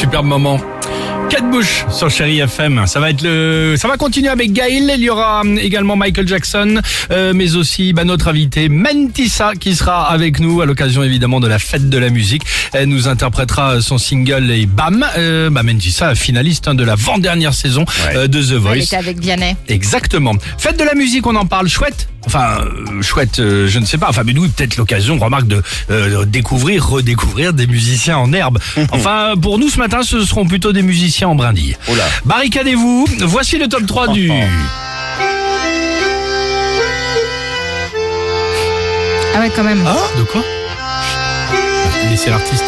superbe moment. Quatre bouches sur Chéri FM. Ça va être le, ça va continuer avec Gail. Il y aura hum, également Michael Jackson, euh, mais aussi bah, notre invité Mentissa qui sera avec nous à l'occasion évidemment de la fête de la musique. Elle nous interprétera son single et bam, euh, bah, Mentissa, finaliste hein, de la vant-dernière saison euh, de The Elle Voice. était avec Vianney. Exactement. Fête de la musique, on en parle chouette. Enfin, euh, chouette, euh, je ne sais pas. Enfin, mais nous, peut-être l'occasion, remarque, de euh, découvrir, redécouvrir des musiciens en herbe. Enfin, pour nous, ce matin, ce seront plutôt des musiciens en brindille. Oh là. Barricadez-vous. Voici le top 3 du... Ah ouais, quand même. De quoi? Laissez l'artiste.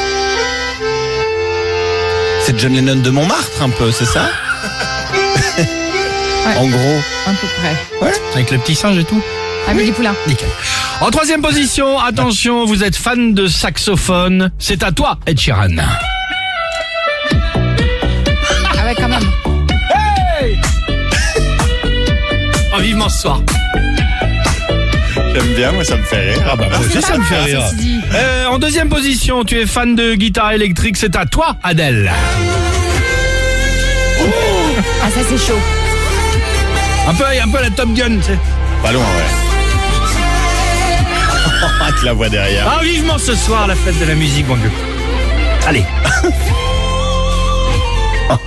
C'est John Lennon de Montmartre un peu, c'est ça? En gros. À peu près. Avec le petit singe et tout Amélie Poulain. Nickel. En troisième position, attention, vous êtes fan de saxophone. C'est à toi, Ed Sheeran. Soir. J'aime bien, moi ça me fait rire. Ah bah moi aussi ça me fait Ah, rire. Euh, en deuxième position, tu es fan de guitare électrique, c'est à toi, Adèle. Ah, ça, c'est chaud. Un peu, un peu la Top Gun, tu sais. Pas loin, ouais. Avec la voix derrière. Ah, vivement ce soir, la fête de la musique, mon vieux. Allez.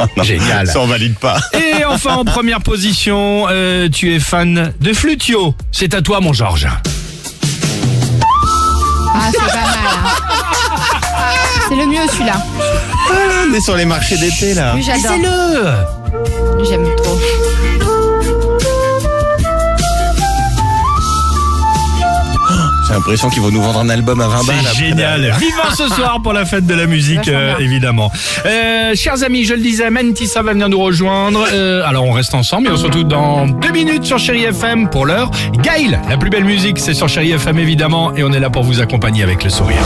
Génial. Ça on valide pas. Et enfin, en première position, euh, tu es fan de Flutio. C'est à toi, mon Georges. Ah, c'est pas mal. hein. C'est le mieux, celui-là. On est sur les marchés d'été là. J'adore. le J'aime trop. J'ai l'impression qu'ils vont nous vendre un album à 20 balles. C'est génial. Vivant ce soir pour la fête de la musique, euh, évidemment. Euh, chers amis, je le disais, Mentissa va venir nous rejoindre. Euh, alors on reste ensemble et on se retrouve dans deux minutes sur Chéri FM pour l'heure. Gail, la plus belle musique, c'est sur Chéri FM évidemment et on est là pour vous accompagner avec le sourire.